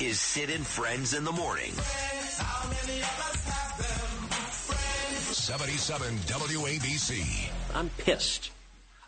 Is Sid and Friends in the Morning. 77 WABC. I'm pissed.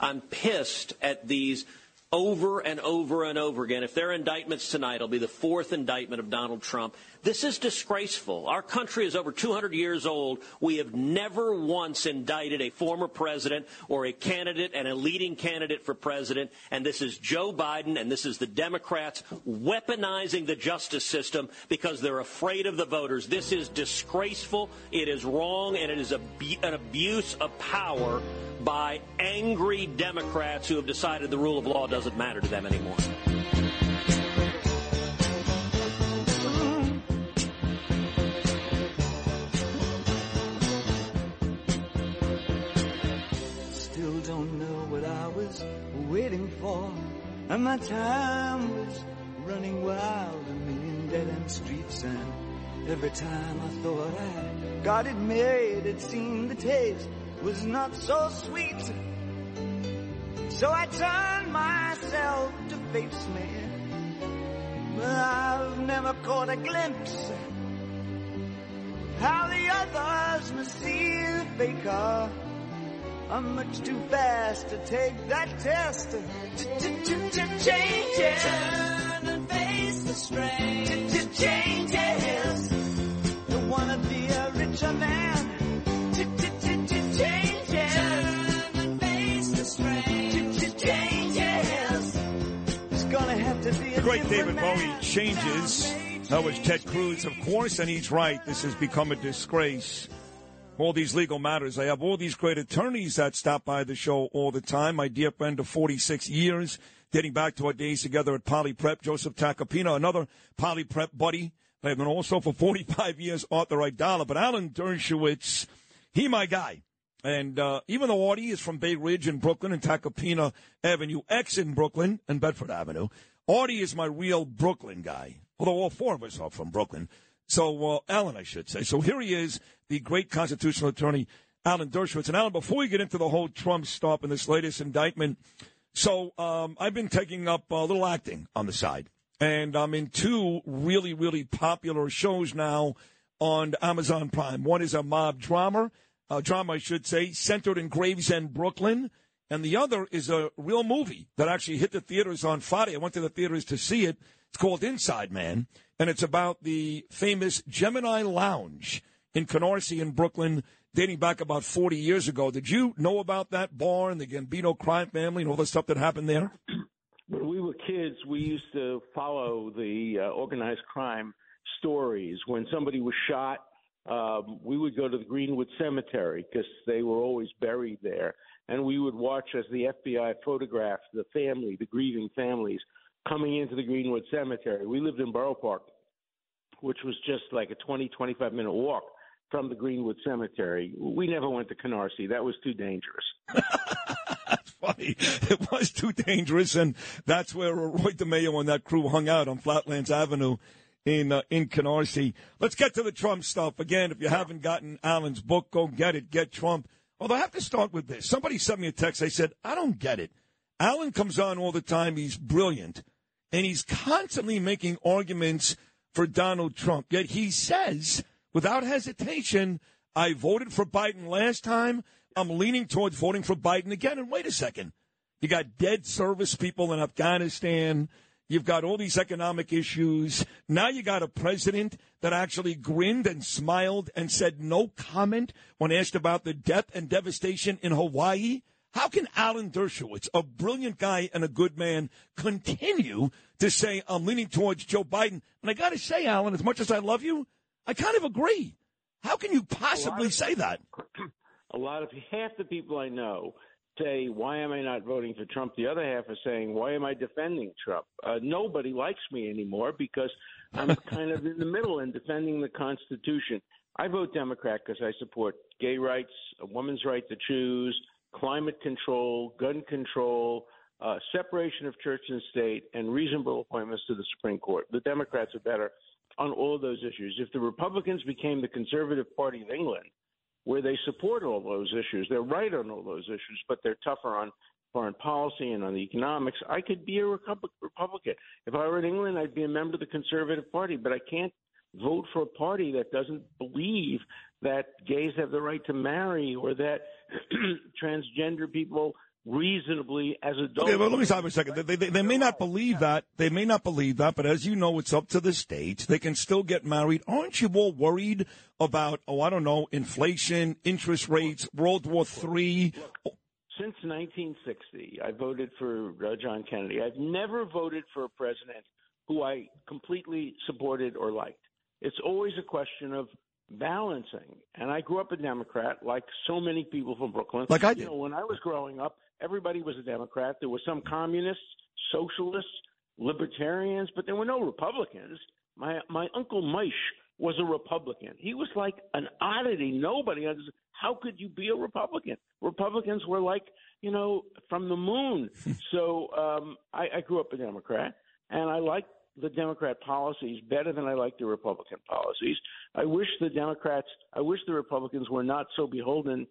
I'm pissed at these over and over and over again. If there are indictments tonight, it'll be the fourth indictment of Donald Trump. This is disgraceful. Our country is over 200 years old. We have never once indicted a former president or a candidate and a leading candidate for president. And this is Joe Biden and this is the Democrats weaponizing the justice system because they're afraid of the voters. This is disgraceful. It is wrong and it is an abuse of power by angry Democrats who have decided the rule of law doesn't matter to them anymore. Still don't know what I was waiting for. And my time was running wild, a million dead end streets. And every time I thought I got it made, it seemed the taste was not so sweet. So I turned myself to face me. But I've never caught a glimpse how the others must see the faker. I'm much too fast to take that test. Changes. Turn and face the strain. Changes. Great David Bowie changes. That was Ted Cruz, of course, and he's right. This has become a disgrace. All these legal matters. I have all these great attorneys that stop by the show all the time. My dear friend of 46 years, dating back to our days together at Poly Prep, Joseph Tacopina, another Poly Prep buddy. I have been also for 45 years, Arthur Aidala. But Alan Dershowitz, he my guy. And uh, even though Artie is from Bay Ridge in Brooklyn and Tacopina Avenue X in Brooklyn and Bedford Avenue, Artie is my real Brooklyn guy, although all four of us are from Brooklyn. So, uh, Alan, I should say. So here he is, the great constitutional attorney, Alan Dershowitz. And Alan, before we get into the whole Trump stop and this latest indictment, so um, I've been taking up a little acting on the side. And I'm in two really, really popular shows now on Amazon Prime. One is a mob drama, a drama, I should say, centered in Gravesend, Brooklyn and the other is a real movie that actually hit the theaters on Friday. I went to the theaters to see it. It's called Inside Man, and it's about the famous Gemini Lounge in Canarsie in Brooklyn, dating back about 40 years ago. Did you know about that bar and the Gambino crime family and all the stuff that happened there? When we were kids, we used to follow the uh, organized crime stories. When somebody was shot, um, we would go to the Greenwood Cemetery because they were always buried there and we would watch as the FBI photographed the family, the grieving families, coming into the Greenwood Cemetery. We lived in Borough Park, which was just like a 20, 25 minute walk from the Greenwood Cemetery. We never went to Canarsie. That was too dangerous. funny. It was too dangerous, and that's where Roy DeMeo and that crew hung out on Flatlands Avenue in uh, in Canarsie. Let's get to the Trump stuff again. If you haven't gotten Alan's book, go get it. Get Trump. Although I have to start with this. Somebody sent me a text. They said, I don't get it. Alan comes on all the time. He's brilliant. And he's constantly making arguments for Donald Trump. Yet he says, without hesitation, I voted for Biden last time. I'm leaning towards voting for Biden again. And wait a second. You got dead service people in Afghanistan. You've got all these economic issues. Now you got a president that actually grinned and smiled and said no comment when asked about the death and devastation in Hawaii. How can Alan Dershowitz, a brilliant guy and a good man, continue to say, I'm leaning towards Joe Biden? And I got to say, Alan, as much as I love you, I kind of agree. How can you possibly of, say that? A lot of half the people I know say, why am I not voting for Trump? The other half is saying, why am I defending Trump? Uh, nobody likes me anymore because I'm kind of in the middle and defending the Constitution. I vote Democrat because I support gay rights, a woman's right to choose, climate control, gun control, uh, separation of church and state, and reasonable appointments to the Supreme Court. The Democrats are better on all those issues. If the Republicans became the conservative party of England, where they support all those issues, they're right on all those issues, but they're tougher on foreign policy and on the economics. I could be a Republican. If I were in England, I'd be a member of the Conservative Party, but I can't vote for a party that doesn't believe that gays have the right to marry or that transgender people reasonably as adults. Okay, well, let me stop a second. They, they, they, may not believe that. They may not believe that, but as you know, it's up to the states. They can still get married. Aren't you all worried about, oh, I don't know, inflation, interest rates, World War III? Since 1960, I voted for uh, John Kennedy. I've never voted for a president who I completely supported or liked. It's always a question of balancing. And I grew up a Democrat, like so many people from Brooklyn. Like I did. You know, when I was growing up, everybody was a Democrat. There were some communists, socialists, libertarians, but there were no Republicans. My my uncle Maish was a Republican. He was like an oddity. Nobody understood. How could you be a Republican? Republicans were like, you know, from the moon. so um, I, I grew up a Democrat, and I liked the Democrat policies better than I like the Republican policies. I wish the Democrats, I wish the Republicans were not so beholden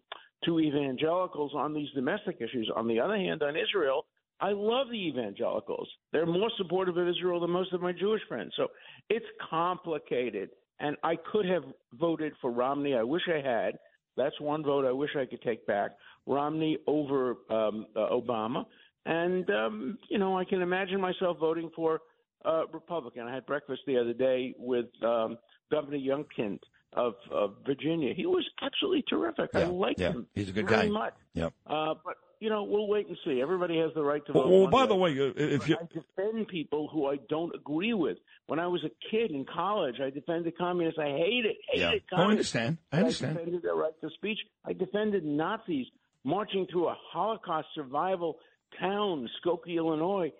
to evangelicals on these domestic issues. On the other hand, on Israel, I love the evangelicals. They're more supportive of Israel than most of my Jewish friends. So it's complicated. And I could have voted for Romney. I wish I had. That's one vote I wish I could take back. Romney over um, uh, Obama. And, um, you know, I can imagine myself voting for uh, Republican. I had breakfast the other day with um, Governor Youngkin of, of Virginia. He was absolutely terrific. Yeah, I like yeah. him. He's a good very guy. Much. Yep. Uh, but you know, we'll wait and see. Everybody has the right to vote. well, one by the way, uh, if you I defend people who I don't agree with. When I was a kid in college, I defended communists. I hated, hated yeah, communists. Oh, I understand. I understand. I defended their right to speech. I defended Nazis marching through a Holocaust survival town, Skokie, Illinois.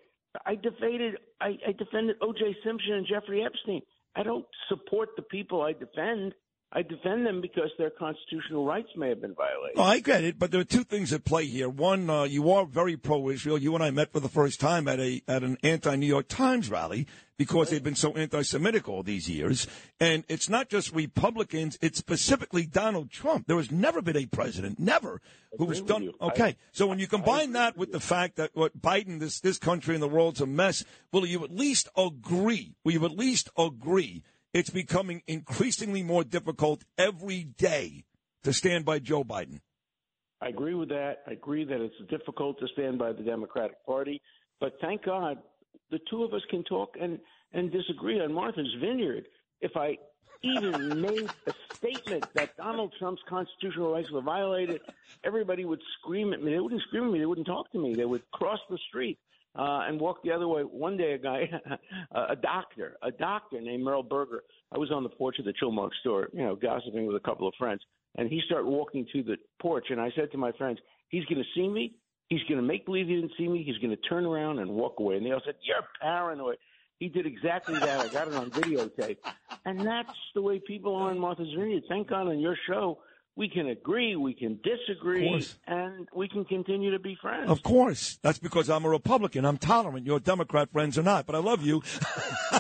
I defended I, I defended O.J. Simpson and Jeffrey Epstein. I don't support the people I defend. I defend them because their constitutional rights may have been violated. No, I get it, but there are two things at play here. One, uh, you are very pro-Israel. You and I met for the first time at a at an anti-New York Times rally because they've been so anti-Semitic all these years. And it's not just Republicans; it's specifically Donald Trump. There has never been a president, never, who has done. Okay, I- so when you combine that with the fact that what Biden, this this country and the world's a mess, will you at least agree? Will you at least agree? It's becoming increasingly more difficult every day to stand by Joe Biden. I agree with that. I agree that it's difficult to stand by the Democratic Party, but thank God the two of us can talk and and disagree on Martha's Vineyard. If I even made a statement that Donald Trump's constitutional rights were violated, everybody would scream at me. They wouldn't scream at me. They wouldn't talk to me. They would cross the street uh, and walk the other way. One day, a guy, a doctor, a doctor named Merle Berger. I was on the porch of the Chilmark store, you know, gossiping with a couple of friends, and he started walking to the porch. And I said to my friends, "He's going to see me. He's going to make believe he didn't see me. He's going to turn around and walk away." And they all said, "You're paranoid." He did exactly that. I got it on videotape, and that's the way people are in Martha's Vineyard. Thank God on your show. We can agree, we can disagree, and we can continue to be friends. Of course. That's because I'm a Republican. I'm tolerant. Your Democrat friends are not, but I love you.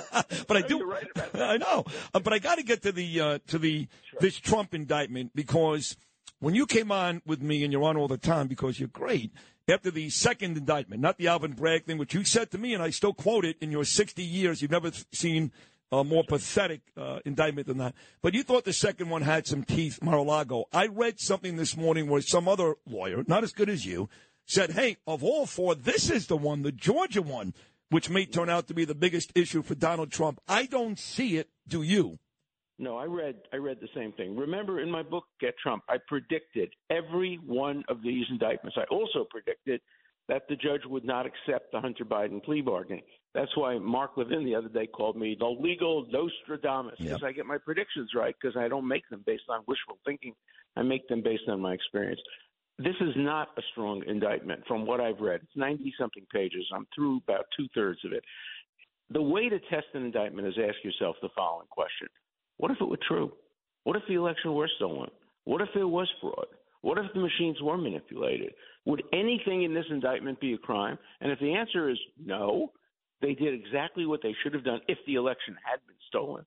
but I do. Right about that. I know. Uh, but I got to get to the uh, to the this Trump indictment because when you came on with me and you're on all the time because you're great. After the second indictment, not the Alvin Bragg thing, which you said to me, and I still quote it in your 60 years, you've never seen a more pathetic uh, indictment than that. But you thought the second one had some teeth, Mar-a-Lago. I read something this morning where some other lawyer, not as good as you, said, hey, of all four, this is the one, the Georgia one, which may turn out to be the biggest issue for Donald Trump. I don't see it. Do you? No, I read I read the same thing. Remember in my book Get Trump, I predicted every one of these indictments. I also predicted that the judge would not accept the Hunter Biden plea bargain. That's why Mark Levin the other day called me the legal Nostradamus because I get my predictions right because I don't make them based on wishful thinking. I make them based on my experience. this is not a strong indictment from what I've read. It's 90 something pages. I'm through about two thirds of it. The way to test an indictment is ask yourself the following question What if it were true? What if the election were stolen? What if there was fraud? What if the machines were manipulated? Would anything in this indictment be a crime? And if the answer is no, they did exactly what they should have done if the election had been stolen.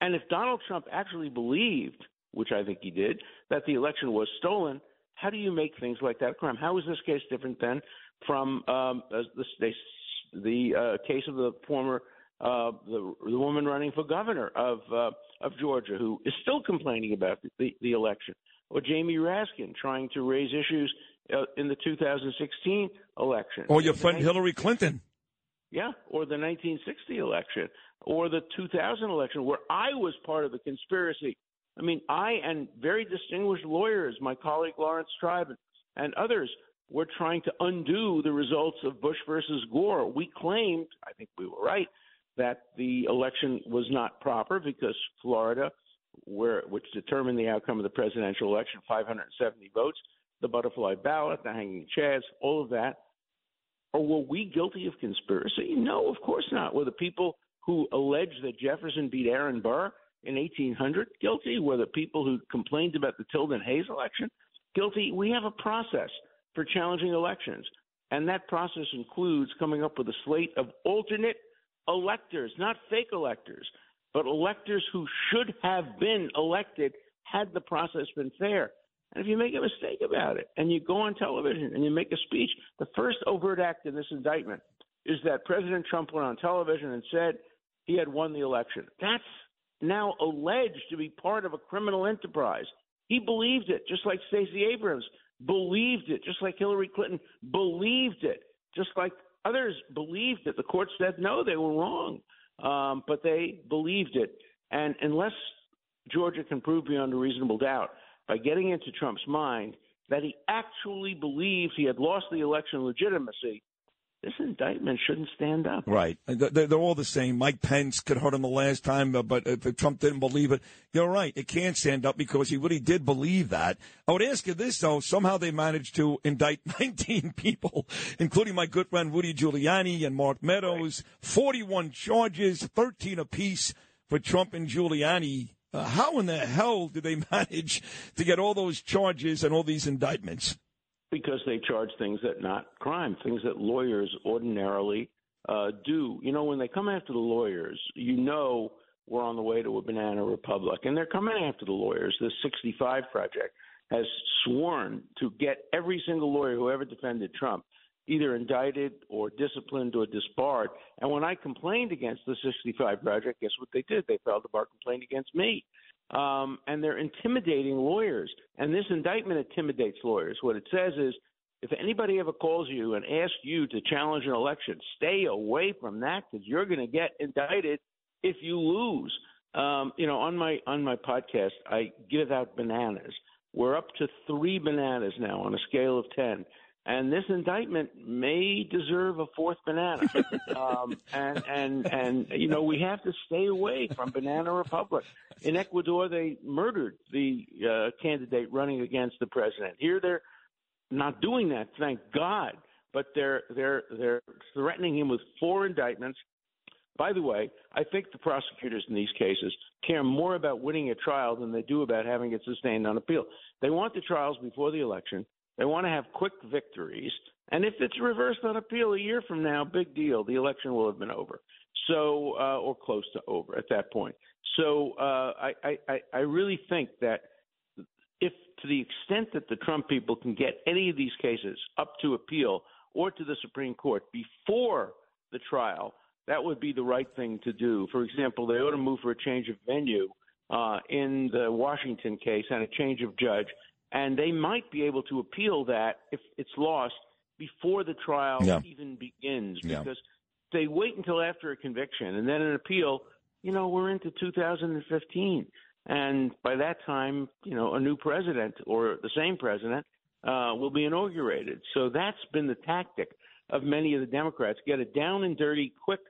And if Donald Trump actually believed, which I think he did, that the election was stolen, how do you make things like that a crime? How is this case different then from um, the, the uh, case of the former uh, the, the woman running for governor of uh, of Georgia who is still complaining about the, the, the election, or Jamie Raskin trying to raise issues uh, in the 2016 election, or your friend Hillary Clinton. Yeah, or the 1960 election, or the 2000 election, where I was part of the conspiracy. I mean, I and very distinguished lawyers, my colleague Laurence Tribe and others, were trying to undo the results of Bush versus Gore. We claimed, I think we were right, that the election was not proper because Florida, where which determined the outcome of the presidential election, 570 votes, the butterfly ballot, the hanging chads, all of that or were we guilty of conspiracy? No, of course not. Were the people who alleged that Jefferson beat Aaron Burr in 1800 guilty? Were the people who complained about the Tilden Hayes election guilty? We have a process for challenging elections, and that process includes coming up with a slate of alternate electors, not fake electors, but electors who should have been elected had the process been fair. And if you make a mistake about it and you go on television and you make a speech, the first overt act in this indictment is that President Trump went on television and said he had won the election. That's now alleged to be part of a criminal enterprise. He believed it, just like Stacey Abrams believed it, just like Hillary Clinton believed it, just like others believed it. The court said no, they were wrong, um, but they believed it. And unless Georgia can prove beyond a reasonable doubt by getting into Trump's mind that he actually believes he had lost the election legitimacy, this indictment shouldn't stand up. Right. They're, all the same. Mike Pence could hurt him the last time, uh, but if Trump didn't believe it, you're right. It can't stand up because he really did believe that. I would ask you this, though. Somehow they managed to indict 19 people, including my good friend Rudy Giuliani and Mark Meadows. 41 charges, 13 apiece for Trump and Giuliani. Uh, how in the hell did they manage to get all those charges and all these indictments? Because they charge things that not crime, things that lawyers ordinarily uh, do. You know, when they come after the lawyers, you know we're on the way to a banana republic, and they're coming after the lawyers. The 65 Project has sworn to get every single lawyer who ever defended Trump either indicted or disciplined or disbarred. And when I complained against the 65 Project, guess what they did? They filed a bar complaint against me. Um, and they're intimidating lawyers. And this indictment intimidates lawyers. What it says is if anybody ever calls you and asks you to challenge an election, stay away from that because you're going to get indicted if you lose. Um, you know, on my on my podcast, I give out bananas. We're up to three bananas now on a scale of ten and this indictment may deserve a fourth banana. um, and and and you know we have to stay away from Banana Republic. In Ecuador, they murdered the uh, candidate running against the president. Here, they're not doing that, thank God. But they're they're they're threatening him with four indictments. By the way, I think the prosecutors in these cases care more about winning a trial than they do about having it sustained on appeal. They want the trials before the election. They want to have quick victories. And if it's reversed on appeal a year from now, big deal. The election will have been over. So, uh, or close to over at that point. So, uh, I, I, I really think that if, to the extent that the Trump people can get any of these cases up to appeal or to the Supreme Court before the trial, that would be the right thing to do. For example, they ought to move for a change of venue uh, in the Washington case and a change of judge and they might be able to appeal that if it's lost before the trial yeah. even begins because yeah. they wait until after a conviction and then an appeal you know we're into 2015 and by that time you know a new president or the same president uh, will be inaugurated so that's been the tactic of many of the democrats get a down and dirty quick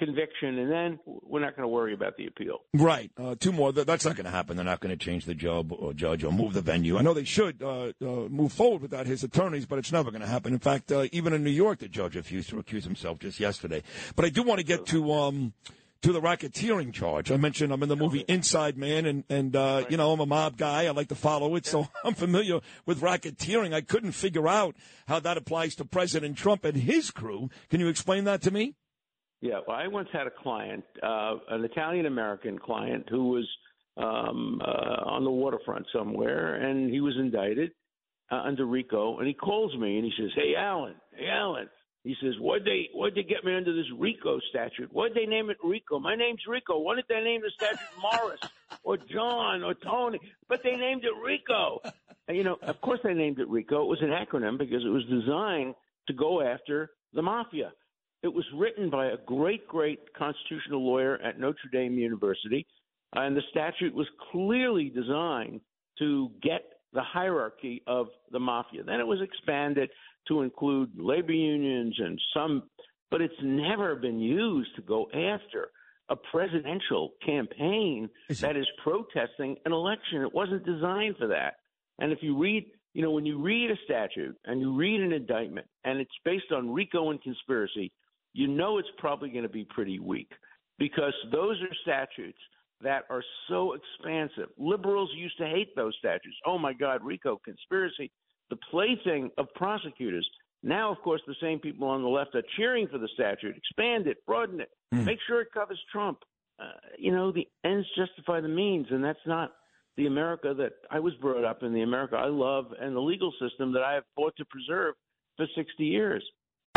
conviction, and then we're not going to worry about the appeal. Right. Uh, two more. That's not going to happen. They're not going to change the job or judge or move the venue. I know they should uh, uh, move forward without his attorneys, but it's never going to happen. In fact, uh, even in New York, the judge refused to recuse himself just yesterday. But I do want to get to. Um, to the racketeering charge. I mentioned I'm in the movie Inside Man, and and uh, you know I'm a mob guy. I like to follow it, so I'm familiar with racketeering. I couldn't figure out how that applies to President Trump and his crew. Can you explain that to me? Yeah, well, I once had a client, uh, an Italian American client, who was um, uh, on the waterfront somewhere, and he was indicted uh, under RICO. And he calls me and he says, "Hey, Alan, hey, Alan." He says, "Why'd they Why'd they get me under this RICO statute? Why'd they name it RICO? My name's Rico. Why didn't they name the statute Morris or John or Tony? But they named it RICO. And, you know, of course they named it RICO. It was an acronym because it was designed to go after the mafia. It was written by a great, great constitutional lawyer at Notre Dame University, and the statute was clearly designed to get the hierarchy of the mafia. Then it was expanded to include labor unions and some, but it's never been used to go after a presidential campaign is that is protesting an election. It wasn't designed for that. And if you read, you know, when you read a statute and you read an indictment and it's based on RICO and conspiracy, you know it's probably going to be pretty weak because those are statutes that are so expansive. Liberals used to hate those statutes. Oh my God, RICO, conspiracy, the plaything of prosecutors. Now, of course, the same people on the left are cheering for the statute. Expand it, broaden it, mm. make sure it covers Trump. Uh, you know, the ends justify the means, and that's not the America that I was brought up in, the America I love, and the legal system that I have fought to preserve for 60 years.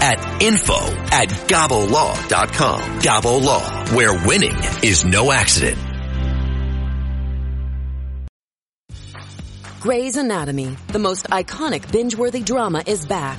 at info at gabolaw.com. Gabo Law, where winning is no accident. Grey's Anatomy, the most iconic binge-worthy drama is back,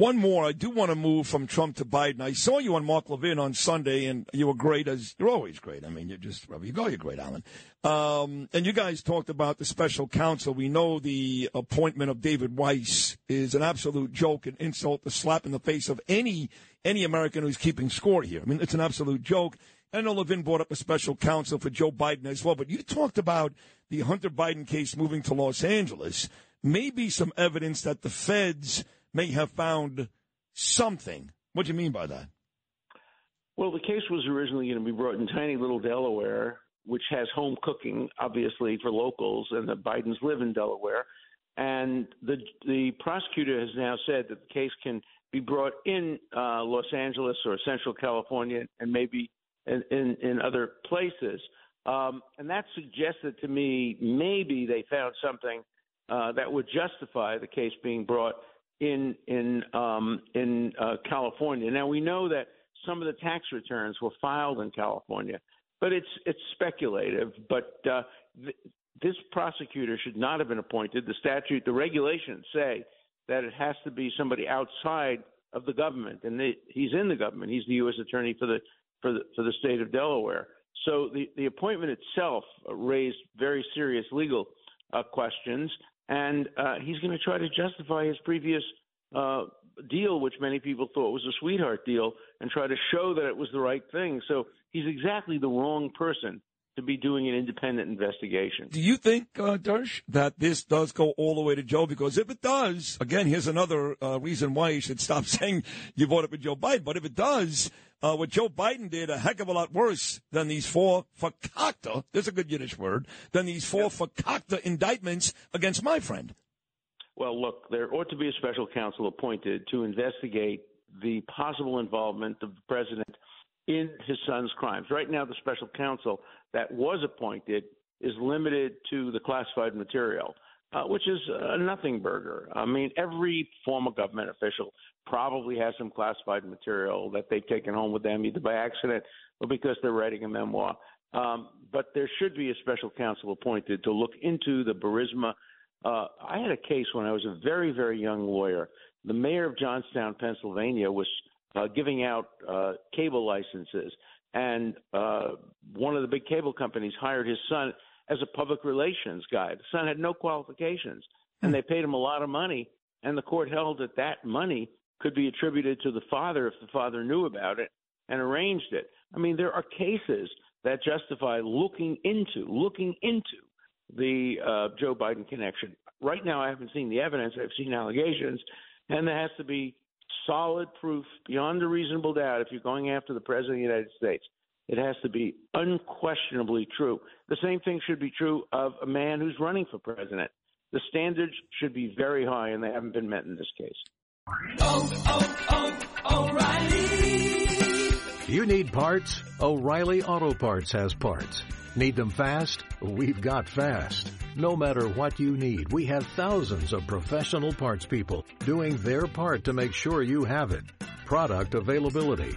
One more. I do want to move from Trump to Biden. I saw you on Mark Levin on Sunday, and you were great as you're always great. I mean, you're just wherever you go, you're great, Alan. Um, and you guys talked about the special counsel. We know the appointment of David Weiss is an absolute joke, an insult, a slap in the face of any any American who's keeping score here. I mean, it's an absolute joke. I know Levin brought up a special counsel for Joe Biden as well, but you talked about the Hunter Biden case moving to Los Angeles. Maybe some evidence that the feds may have found something. What do you mean by that? Well, the case was originally going to be brought in tiny little Delaware, which has home cooking, obviously, for locals, and the Bidens live in Delaware. And the the prosecutor has now said that the case can be brought in uh, Los Angeles or Central California, and maybe in in, in other places. Um, and that suggested to me maybe they found something uh, that would justify the case being brought in in um, in uh, California. Now we know that some of the tax returns were filed in California, but it's it's speculative. But uh, th- this prosecutor should not have been appointed. The statute, the regulations say that it has to be somebody outside of the government, and they, he's in the government. He's the U.S. attorney for the for the for the state of Delaware. So the, the appointment itself raised very serious legal uh, questions, and uh, he's going to try to justify his previous uh, deal, which many people thought was a sweetheart deal, and try to show that it was the right thing. So he's exactly the wrong person to be doing an independent investigation. Do you think, uh, Dersh, that this does go all the way to Joe? Because if it does, again, here's another uh, reason why you should stop saying you voted for Joe Biden. But if it does, uh, what Joe Biden did a heck of a lot worse than these four fakakta, there's a good Yiddish word, than these four yep. fakakta indictments against my friend. Well, look, there ought to be a special counsel appointed to investigate the possible involvement of the president in his son's crimes. Right now, the special counsel that was appointed is limited to the classified material, uh, which is a nothing burger. I mean, every former government official probably has some classified material that they've taken home with them, either by accident or because they're writing a memoir. Um, but there should be a special counsel appointed to look into the Burisma. Uh, I had a case when I was a very, very young lawyer. The mayor of Johnstown, Pennsylvania, was uh, giving out uh, cable licenses, and uh, one of the big cable companies hired his son as a public relations guy. The son had no qualifications, and they paid him a lot of money. And the court held that that money could be attributed to the father if the father knew about it and arranged it. I mean, there are cases that justify looking into looking into the uh, Joe Biden connection. Right now, I haven't seen the evidence. I've seen allegations, and there has to be solid proof beyond a reasonable doubt if you're going after the president of the United States. It has to be unquestionably true. The same thing should be true of a man who's running for president. The standards should be very high, and they haven't been met in this case. Oh, oh, oh, O'Reilly! You need parts? O'Reilly Auto Parts has parts. Need them fast? We've got fast. No matter what you need, we have thousands of professional parts people doing their part to make sure you have it. Product availability.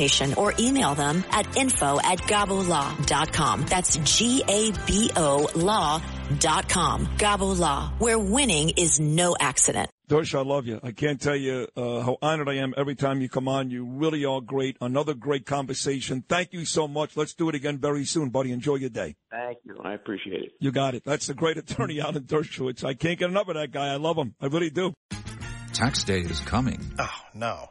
consultation or email them at info at gabolaw.com. That's G-A-B-O law.com. Gabo Law, where winning is no accident. Dersh, I love you. I can't tell you uh, how honored I am every time you come on. You really are great. Another great conversation. Thank you so much. Let's do it again very soon, buddy. Enjoy your day. Thank you. I appreciate it. You got it. That's the great attorney, Alan Dershowitz. I can't get enough of that guy. I love him. I really do. Tax day is coming. Oh, no